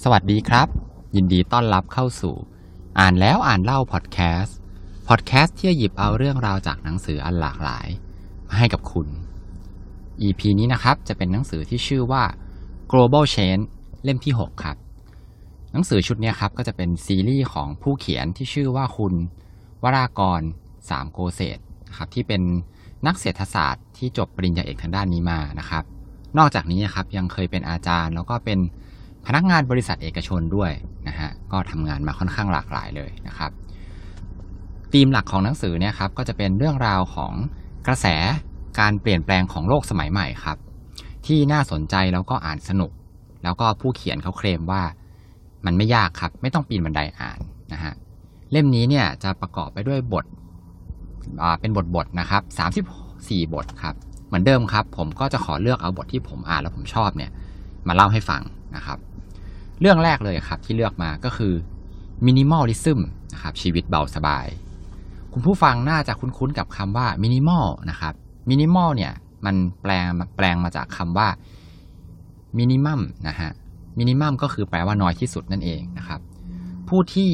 สวัสดีครับ ยินดีต้อนรับเข้าสู่ อ่านแล้วอ่านเล่าพอดแคสต์พอดแคสต์ที่จะหยิบเอาเรื่องราวจากหนังสืออันหลากหลาย มาให้กับคุณ EP นี้นะครับจะเป็นหนังสือที่ชื่อว่า Global Change เล่มที่ 6 ครับ หนังสือชุดนี้ครับก็จะเป็นซีรีส์ของผู้เขียนที่ชื่อว่าคุณ วรากรสามโกเศษครับที่เป็นนักเศรษฐศาสตร์ที่จบปริญญาเอกทางด้านนี้มานะครับ นอกจากนี้นะครับยังเคยเป็นอาจารย์แล้วก็เป็น พนักงานบริษัทเอกชนด้วยนะฮะก็ทำงานมาค่อนข้างหลากหลายเลยนะครับธีมหลักของหนังสือเนี่ยครับก็จะเป็นเรื่องราวของกระแสการเปลี่ยนแปลงของโลกสมัยใหม่ครับ ที่น่าสนใจแล้วก็อ่านสนุก แล้วก็ผู้เขียนเขาเคลมว่ามันไม่ยากครับ ไม่ต้องปีนบันไดอ่านนะฮะเล่มนี้เนี่ยจะประกอบไปด้วยบทอ่าเป็นบทบทนะครับ34 บทครับ เหมือนเดิมครับ ผมก็จะขอเลือกเอาบทที่ผมอ่านแล้วผมชอบเนี่ย มาเล่าให้ฟังนะครับ เรื่องแรกเลยครับที่เลือกมาก็คือ minimalism นะครับชีวิตเบาสบาย คุณผู้ฟังน่าจะคุ้นๆกับคำว่ามินิมอลนะครับมินิมอลเนี่ยมันแปลงแปลงมาจากคำว่า minimum นะฮะ minimum ก็คือแปลว่าน้อยที่สุดนั่นเองนะครับ ผู้ที่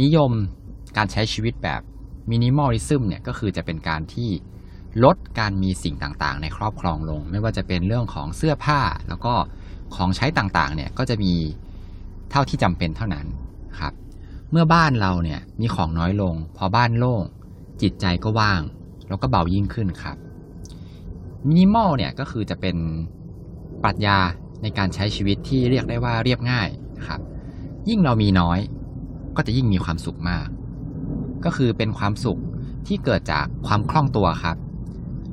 นิยมการใช้ชีวิตแบบ minimalism เนี่ยก็คือจะเป็นการที่ลดการมีสิ่งต่างๆ ในครอบครองลง ไม่ว่าจะเป็นเรื่องของเสื้อผ้าแล้วก็ ของใช้ต่างๆเนี่ยก็จะมีเท่าที่จำเป็นเท่านั้นครับ เมื่อบ้านเราเนี่ยมีของน้อยลง พอบ้านโล่ง จิตใจก็ว่าง แล้วก็เบายิ่งขึ้นครับมินิมอลเนี่ยก็คือจะเป็นปรัชญาในการใช้ชีวิตที่เรียกได้ว่าเรียบง่ายนะครับ ยิ่งเรามีน้อย ก็จะยิ่งมีความสุขมาก ก็คือเป็นความสุขที่เกิดจากความคล่องตัวครับ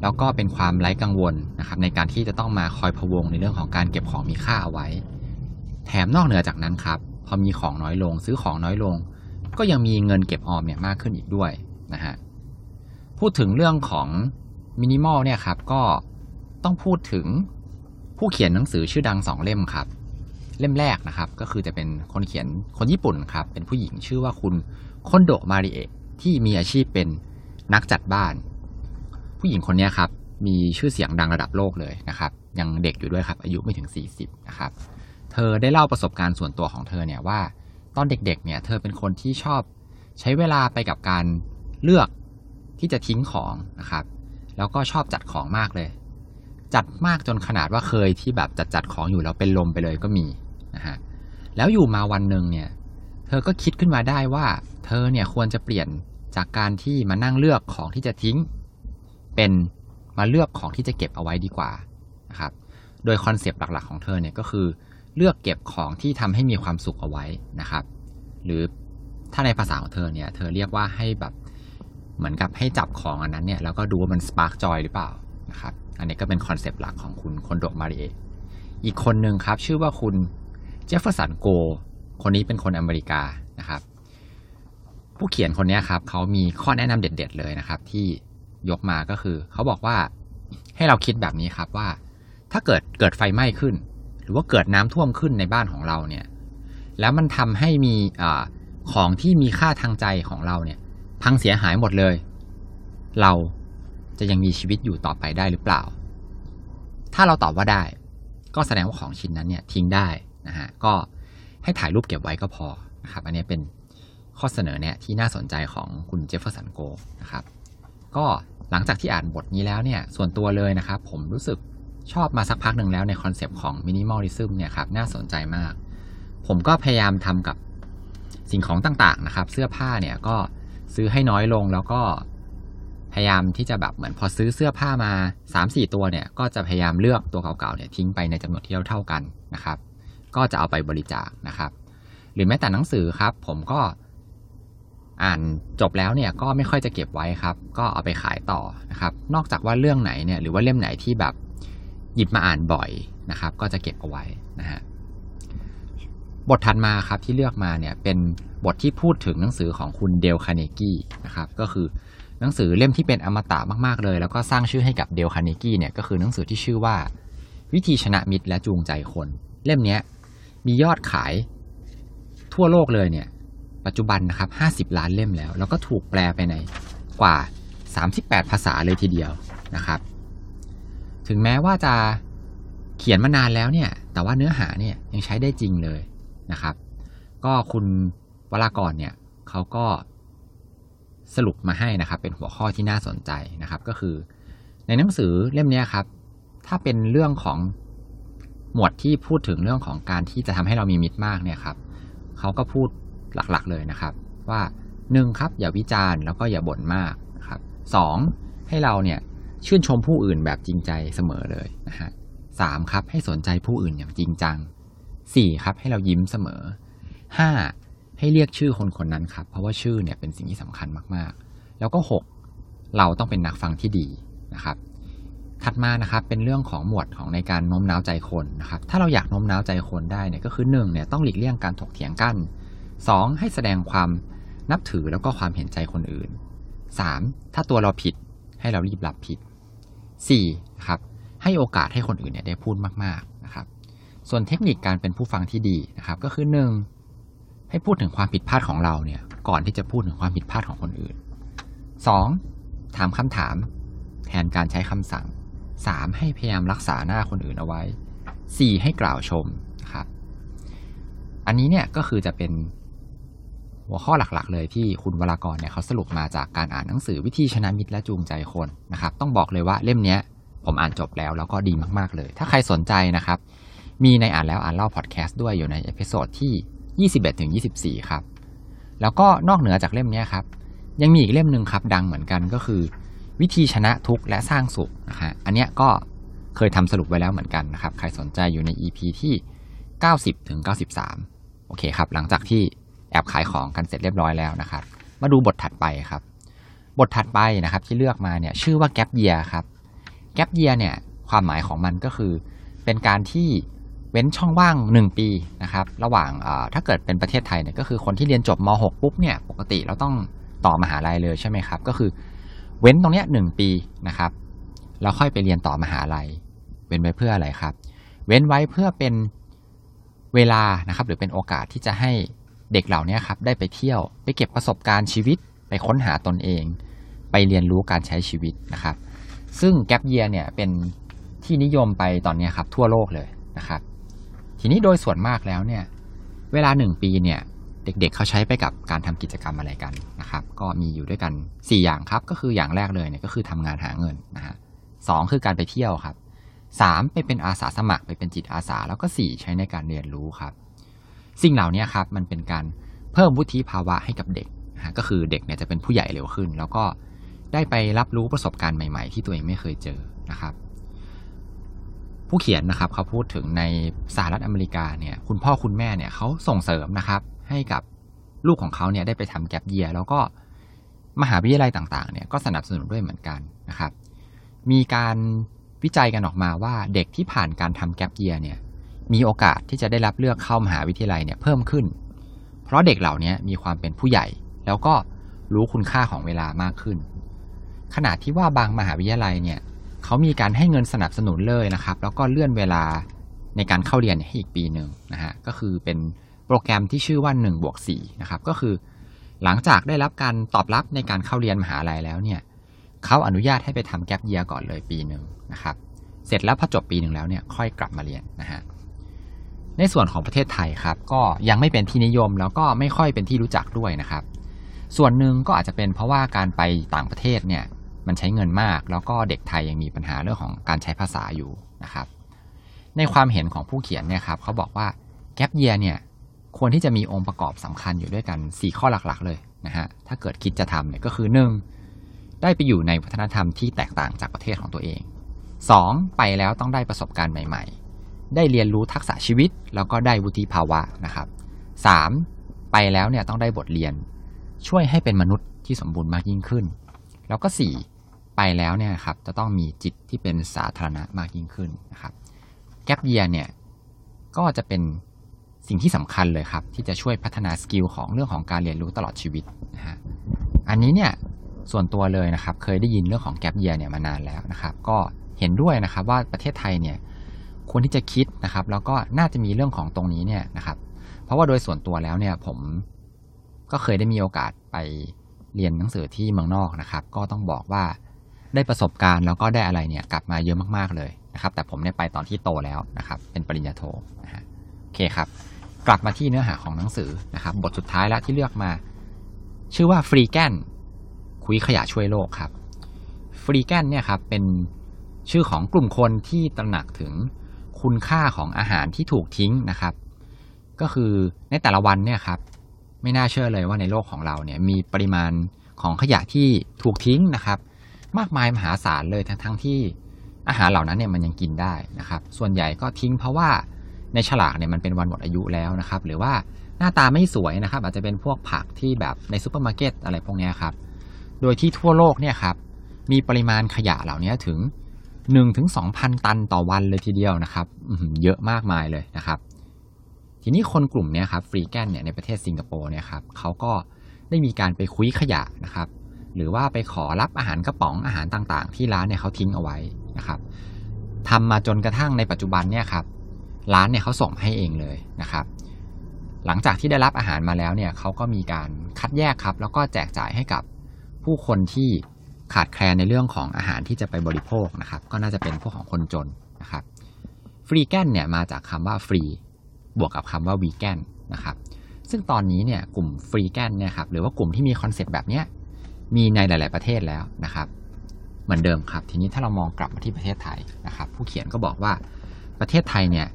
แล้วก็เป็นความไร้กังวลนะครับในการที่จะต้องมาคอยพะวงในเรื่องของการเก็บของมีค่าเอาไว้ แถมนอกเหนือจากนั้นครับพอมีของน้อยลง ซื้อของน้อยลง ก็ยังมีเงินเก็บออมเนี่ยมากขึ้นอีกด้วยนะฮะพูดถึงเรื่องของมินิมอลเนี่ยครับก็ต้องพูดถึงผู้เขียนหนังสือชื่อดังสองเล่มครับ เล่มแรกนะครับ ก็คือจะเป็นคนเขียนคนญี่ปุ่นครับ เป็นผู้หญิงชื่อว่าคุณคอนโดมาริเอะที่มีอาชีพเป็นนักจัดบ้าน ผู้หญิงคนนี้ครับมีชื่อเสียงดังระดับโลกเลยนะครับยังเด็กอยู่ด้วยครับอายุไม่ถึง 40นะครับเธอได้เล่าประสบการณ์ส่วนตัวของเธอเนี่ยว่า ตอนเด็กๆเนี่ยเธอเป็นคนที่ชอบใช้เวลาไปกับการเลือกที่จะทิ้งของนะครับ แล้วก็ชอบจัดของมากเลย จัดมากจนขนาดว่าเคยที่แบบจัดจัดของอยู่แล้วเป็นลมไปเลยก็มีนะฮะแล้วอยู่มาวันหนึ่งเนี่ยเธอก็คิดขึ้นมาได้ว่า เธอเนี่ยควรจะเปลี่ยนจากการที่มานั่งเลือกของที่จะทิ้ง เป็นมาเลือกของที่จะเก็บเอาไว้ดีกว่านะครับ โดยคอนเซปต์หลักๆของเธอเนี่ยก็คือ เลือกเก็บของที่ทำให้มีความสุขเอาไว้นะครับ หรือถ้าในภาษาของเธอเนี่ย เธอเรียกว่าให้แบบเหมือนกับให้จับของอันนั้นเนี่ยแล้วก็ดูว่ามัน spark joy หรือเปล่านะครับ อันนี้ก็เป็น concept หลักของคุณคนโดมาริเออีกคนหนึ่งครับ ชื่อว่าคุณเจฟเฟอร์สันโก คนนี้เป็นคนอเมริกานะครับ ผู้เขียนคนนี้ครับเขามีข้อแนะนำเด็ด ๆ เลยนะครับ ที่ ยกมาก็คือ เขาบอกว่าให้เราคิดแบบนี้ครับว่า ถ้าเกิดเกิดไฟไหม้ขึ้น หรือว่าเกิดน้ำท่วมขึ้นในบ้านของเราเนี่ย แล้วมันทำให้มีอของที่มีค่าทางใจของเราเนี่ย พังเสียหายหมดเลย เราจะยังมีชีวิตอยู่ต่อไปได้หรือเปล่า ถ้าเราตอบว่าได้ ก็แสดงว่าของชิ้นนั้นเนี่ยทิ้งได้นะฮะก็ให้ถ่ายรูปเก็บไว้ก็พอนะครับ อันนี้เป็นข้อเสนอเนี่ยที่น่าสนใจของคุณเจฟเฟอร์สันโกนะครับ ก็หลังจากที่อ่านบทนี้แล้วเนี่ย ส่วนตัวเลยนะครับ ผมรู้สึกชอบมาสักพักหนึ่งแล้วใน concept ของ minimalism เนี่ยครับน่าสนใจมาก ผมก็พยายามทำกับสิ่งของต่างๆนะครับ เสื้อผ้าเนี่ยก็ซื้อให้น้อยลงแล้วก็พยายามที่จะแบบเหมือนพอซื้อเสื้อผ้ามา 3 4 ตัวเนี่ย ก็จะพยายามเลือกตัวเก่าๆเนี่ยทิ้งไปในจำนวนที่เท่ากันนะครับ ก็จะเอาไปบริจาคนะครับ หรือแม้แต่หนังสือครับ ผมก็ อ่านจบแล้วเนี่ยก็ไม่ค่อยจะเก็บไว้ครับ ก็เอาไปขายต่อนะครับ นอกจากว่าเรื่องไหนเนี่ยหรือว่าเล่มไหนที่แบบหยิบมาอ่านบ่อยนะครับ ก็จะเก็บเอาไว้นะฮะบทถัดมาครับที่เลือกมาเนี่ยเป็นบทที่พูดถึงหนังสือของคุณเดลคาเนกี้นะครับก็คือหนังสือเล่มที่เป็นอมตะมากๆเลย แล้วก็สร้างชื่อให้กับเดลคาเนกี้เนี่ยก็คือหนังสือที่ชื่อว่า วิธีชนะมิตรและจูงใจคน เล่มนี้มียอดขายทั่วโลกเลยเนี่ย ปัจจุบันนะครับ 50 ล้านเล่มแล้ว แล้วก็ถูกแปลไปในกว่า 38 ภาษาเลยทีเดียวนะครับ ถึงแม้ว่าจะเขียนมานานแล้วเนี่ย แต่ว่าเนื้อหาเนี่ยยังใช้ได้จริงเลยนะครับ ก็คุณวรากรเนี่ยเขาก็สรุปมาให้นะครับ เป็นหัวข้อที่น่าสนใจนะครับ ก็คือ ในหนังสือเล่มนี้ครับ ถ้าเป็นเรื่องของหมวดที่พูดถึงเรื่องของการที่จะทำให้เรามีมิตรมากเนี่ยครับเขาก็พูด หลักๆเลยนะครับ ว่าหนึ่งครับอย่าวิจารณ์แล้วก็อย่าบ่นมากนะครับสองให้เราเนี่ยชื่นชมผู้อื่นแบบจริงใจเสมอเลยนะฮะสามครับให้สนใจผู้อื่นอย่างจริงจังสี่ครับให้เรายิ้มเสมอห้าให้เรียกชื่อคนคนนั้นครับ เพราะว่าชื่อเนี่ยเป็นสิ่งที่สำคัญมากๆ แล้วก็หกเราต้องเป็นนักฟังที่ดีนะครับ ถัดมานะครับเป็นเรื่องของหมวดของในการโน้มน้าวใจคนนะครับ ถ้าเราอยากโน้มน้าวใจคนได้เนี่ยก็คือหนึ่งเนี่ยต้องหลีกเลี่ยงการถกเถียงกัน สองให้แสดงความนับถือแล้วก็ความเห็นใจคนอื่นสามถ้าตัวเราผิดให้เรารีบรับผิดสี่ครับให้โอกาสให้คนอื่นเนี่ยได้พูดมากๆนะครับ ส่วนเทคนิคการเป็นผู้ฟังที่ดีนะครับ ก็คือหนึ่งให้พูดถึงความผิดพลาดของเราเนี่ยก่อนที่จะพูดถึงความผิดพลาดของคนอื่นสองถามคำถาม แทนการใช้คำสั่งสามให้พยายามรักษาหน้าคนอื่นเอาไว้สี่ให้กล่าวชมนะครับ อันนี้เนี่ยก็คือจะเป็น หัวข้อหลักๆ เลยที่คุณวรากรเนี่ยเขาสรุปมาจากการอ่านหนังสือวิธีชนะมิตรและจูงใจคนนะครับต้องบอกเลยว่าเล่มนี้ผมอ่านจบแล้วแล้วก็ดีมากๆเลย ถ้าใครสนใจนะครับ มีในอ่านแล้วอ่านเล่าพอดแคสต์ด้วยอยู่ใน episode ที่ 21ถึง24 ครับ แล้วก็นอกเหนือจากเล่มนี้ครับ ยังมีอีกเล่มหนึ่งครับ ดังเหมือนกันก็คือ วิธีชนะทุกข์และสร้างสุขนะฮะอันเนี้ยก็เคยทำสรุปไว้แล้วเหมือนกันนะครับ ใครสนใจอยู่ใน EP ที่ 90ถึง93 โอเคครับ หลังจากที่ แอบขายของกันเสร็จเรียบร้อยแล้วนะครับ มาดูบทถัดไปครับ บทถัดไปนะครับที่เลือกมาเนี่ยชื่อว่าแกปเยียครับแกปเยียเนี่ยความหมายของมันก็คือ เป็นการที่เว้นช่องว่าง 1 ปีนะครับ ระหว่างถ้าเกิดเป็นประเทศไทยเนี่ยก็คือคนที่เรียนจบม .6 ปุ๊บเนี่ยปกติเราต้องต่อมหาลัยเลยใช่ไหมครับ ก็คือเว้นตรงเนี้ยหนึ่งปีนะครับแล้วค่อยไปเรียนต่อมหาลัย เว้นไว้เพื่ออะไรครับ เว้นไว้เพื่อเป็นเวลานะครับ หรือเป็นโอกาสที่จะให้ เด็กเหล่านี้ครับได้ไปเที่ยว ไปเก็บประสบการณ์ชีวิต ไปค้นหาตนเอง ไปเรียนรู้การใช้ชีวิตนะครับ ซึ่งแกปเยียเนี่ยเป็นที่นิยมไปตอนนี้ครับทั่วโลกเลยนะครับ ทีนี้โดยส่วนมากแล้วเนี่ยเวลาหนึ่งปีเนี่ยเด็กๆเขาใช้ไปกับการทำกิจกรรมอะไรกันนะครับ ก็มีอยู่ด้วยกัน 4 อย่างครับ ก็คืออย่างแรกเลยเนี่ยก็คือทำงานหาเงินนะฮะสองคือการไปเที่ยวครับสามไปเป็นอาสาสมัครไปเป็นจิตอาสา แล้วก็สี่ใช้ในการเรียนรู้ครับ สิ่งเหล่านี้ครับมันเป็นการเพิ่มวุฒิภาวะให้กับเด็กก็คือเด็กเนี่ยจะเป็นผู้ใหญ่เร็วขึ้น แล้วก็ได้ไปรับรู้ประสบการณ์ใหม่ ๆ ที่ตัวเองไม่เคยเจอนะครับ ผู้เขียนนะครับเขาพูดถึงในสหรัฐอเมริกาเนี่ยคุณพ่อคุณแม่เนี่ยเขาส่งเสริมนะครับให้กับลูกของเขาเนี่ยได้ไปทำแกลบเยียแล้วก็มหาวิทยาลัยต่างๆเนี่ยก็สนับสนุนด้วยเหมือนกันนะครับ มีการวิจัยกันออกมาว่าเด็กที่ผ่านการทำแกลบเยียเนี่ย มีโอกาสที่จะได้รับเลือกเข้ามหาวิทยาลัยเนี่ยเพิ่มขึ้น เพราะเด็กเหล่านี้มีความเป็นผู้ใหญ่ แล้วก็รู้คุณค่าของเวลามากขึ้น ขณะที่ว่าบางมหาวิทยาลัยเนี่ยเขามีการให้เงินสนับสนุนเลยนะครับ แล้วก็เลื่อนเวลาในการเข้าเรียนให้อีกปีหนึ่งนะฮะก็คือเป็นโปรแกรมที่ชื่อว่า1บวก4นะครับก็คือหลังจากได้รับการตอบรับในการเข้าเรียนมหาลัยแล้วเนี่ยเขาอนุญาตให้ไปทำแกลบเยียก่อนเลยปีหนึ่งนะครับ เสร็จแล้วพอจบปีหนึ่งแล้วเนี่ยค่อยกลับมาเรียนนะฮะ ในส่วนของประเทศไทยครับ ก็ยังไม่เป็นที่นิยมแล้วก็ไม่ค่อยเป็นที่รู้จักด้วยนะครับ ส่วนหนึ่งก็อาจจะเป็นเพราะว่าการไปต่างประเทศเนี่ยมันใช้เงินมาก แล้วก็เด็กไทยยังมีปัญหาเรื่องของการใช้ภาษาอยู่นะครับ ในความเห็นของผู้เขียนเนี่ยครับเขาบอกว่าแกลบเยียเนี่ยควรที่จะมีองค์ประกอบสำคัญอยู่ด้วยกัน 4 ข้อหลักๆ เลยนะฮะถ้าเกิดคิดจะทำเนี่ยก็คือ 1. ได้ไปอยู่ในวัฒนธรรมที่แตกต่างจากประเทศของตัวเอง 2. ไปแล้วต้องได้ประสบการณ์ใหม่ ๆ ได้เรียนรู้ทักษะชีวิต แล้วก็ได้วุฒิภาวะนะครับ 3. ไปแล้วเนี่ยต้องได้บทเรียน ช่วยให้เป็นมนุษย์ที่สมบูรณ์มากยิ่งขึ้น แล้วก็ 4. ไปแล้วเนี่ยครับจะต้องมีจิตที่เป็นสาธารณะมากยิ่งขึ้นนะครับแกปเยียเนี่ยก็จะเป็นสิ่งที่สำคัญเลยครับ ที่จะช่วยพัฒนาสกิลของเรื่องของการเรียนรู้ตลอดชีวิตนะฮะอันนี้เนี่ยส่วนตัวเลยนะครับ เคยได้ยินเรื่องของแกลบเยียเนี่ยมานานแล้วนะครับ ก็เห็นด้วยนะครับว่าประเทศไทยเนี่ย ควรที่จะคิดนะครับ แล้วก็น่าจะมีเรื่องของตรงนี้เนี่ยนะครับ เพราะว่าโดยส่วนตัวแล้วเนี่ยผมก็เคยได้มีโอกาสไปเรียนหนังสือที่เมืองนอกนะครับ ก็ต้องบอกว่าได้ประสบการณ์แล้วก็ได้อะไรเนี่ยกลับมาเยอะมากๆเลยนะครับ แต่ผมเนี่ยไปตอนที่โตแล้วนะครับ เป็นปริญญาโทนะฮะโอเคครับ กลับมาที่เนื้อหาของหนังสือนะครับ บทสุดท้ายแล้วที่เลือกมา ชื่อว่าฟรีแกนคุยขยะช่วยโลกครับfreegan เนี่ยครับเป็นชื่อของกลุ่มคนที่ตระหนักถึง คุณค่าของอาหารที่ถูกทิ้งนะครับ ก็คือในแต่ละวันเนี่ยครับ ไม่น่าเชื่อเลยว่าในโลกของเราเนี่ยมีปริมาณของขยะที่ถูกทิ้งนะครับ มากมายมหาศาลเลยทั้งทั้งที่อาหารเหล่านั้นเนี่ยมันยังกินได้นะครับ ส่วนใหญ่ก็ทิ้งเพราะว่าในฉลากเนี่ยมันเป็นวันหมดอายุแล้วนะครับ หรือว่าหน้าตาไม่สวยนะครับ อาจจะเป็นพวกผักที่แบบในซูเปอร์มาร์เก็ตอะไรพวกนี้ครับ โดยที่ทั่วโลกเนี่ยครับมีปริมาณขยะเหล่านี้ถึง 1ถึง2,000 ตันต่อวันเลยทีเดียวนะครับเยอะมากมายเลยนะครับ ทีนี้คนกลุ่มนี้ครับฟรีแกนเนี่ยในประเทศสิงคโปร์เนี่ยครับเขาก็ได้มีการไปคุยขยะนะครับ หรือว่าไปขอรับอาหารกระป๋องอาหารต่างๆ ที่ร้านเนี่ยเขาทิ้งเอาไว้นะครับทำมาจนกระทั่งในปัจจุบันเนี่ยครับร้านเนี่ยเขาส่งให้เองเลยนะครับ หลังจากที่ได้รับอาหารมาแล้วเนี่ยเขาก็มีการคัดแยกครับ แล้วก็แจกจ่ายให้กับผู้คนที่ ขาดแคลนในเรื่องของอาหารที่จะไปบริโภคนะครับ ก็น่าจะเป็นพวกของคนจนนะครับ freegan เนี่ยมาจากคำว่าฟรีบวกกับคำว่าวีแกนนะครับ ซึ่งตอนนี้เนี่ยกลุ่ม freegan เนี่ยครับหรือว่ากลุ่มที่มี concept แบบเนี้ยมีในหลาย ๆประเทศแล้วนะครับ เหมือนเดิมครับ ทีนี้ถ้าเรามองกลับมาที่ประเทศไทยนะครับ ผู้เขียนก็บอกว่าประเทศไทยเนี่ย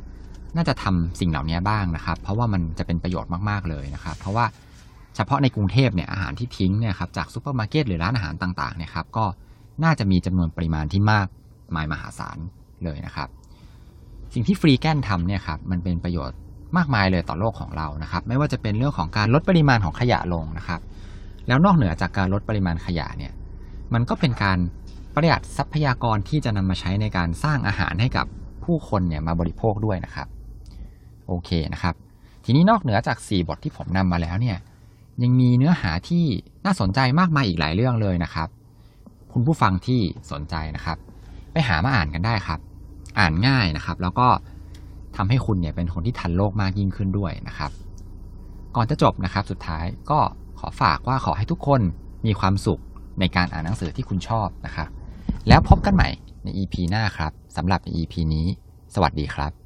น่าจะทำสิ่งเหล่านี้บ้างนะครับ เพราะว่ามันจะเป็นประโยชน์มาก ๆ เลยนะครับ เพราะว่า เฉพาะในกรุงเทพเนี่ยอาหารที่ทิ้งเนี่ยครับจากซูเปอร์มาร์เก็ตหรือร้านอาหารต่างๆเนี่ยครับก็น่าจะมีจำนวนปริมาณที่มากมายมหาศาลเลยนะครับ สิ่งที่ freegan ทำเนี่ยครับมันเป็นประโยชน์มากมายเลยต่อโลกของเรานะครับ ไม่ว่าจะเป็นเรื่องของการลดปริมาณของขยะลงนะครับ แล้วนอกเหนือจากการลดปริมาณขยะเนี่ยมันก็เป็นการประหยัดทรัพยากรที่จะนำมาใช้ในการสร้างอาหารให้กับผู้คนเนี่ยมาบริโภคด้วยนะครับ โอเคนะครับ ทีนี้นอกเหนือจาก 4 บทที่ผมนำมาแล้วเนี่ย ยังมีเนื้อหาที่น่าสนใจมากมายอีกหลายเรื่องเลยนะครับ คุณผู้ฟังที่สนใจนะครับ ไปหามาอ่านกันได้ครับ อ่านง่ายนะครับ แล้วก็ทำให้คุณเนี่ยเป็นคนที่ทันโลกมากยิ่งขึ้นด้วยนะครับ ก่อนจะจบนะครับ สุดท้ายก็ขอฝากว่าขอให้ทุกคนมีความสุขในการอ่านหนังสือที่คุณชอบนะครับ แล้วพบกันใหม่ใน EP หน้าครับสำหรับใน EP นี้ สวัสดีครับ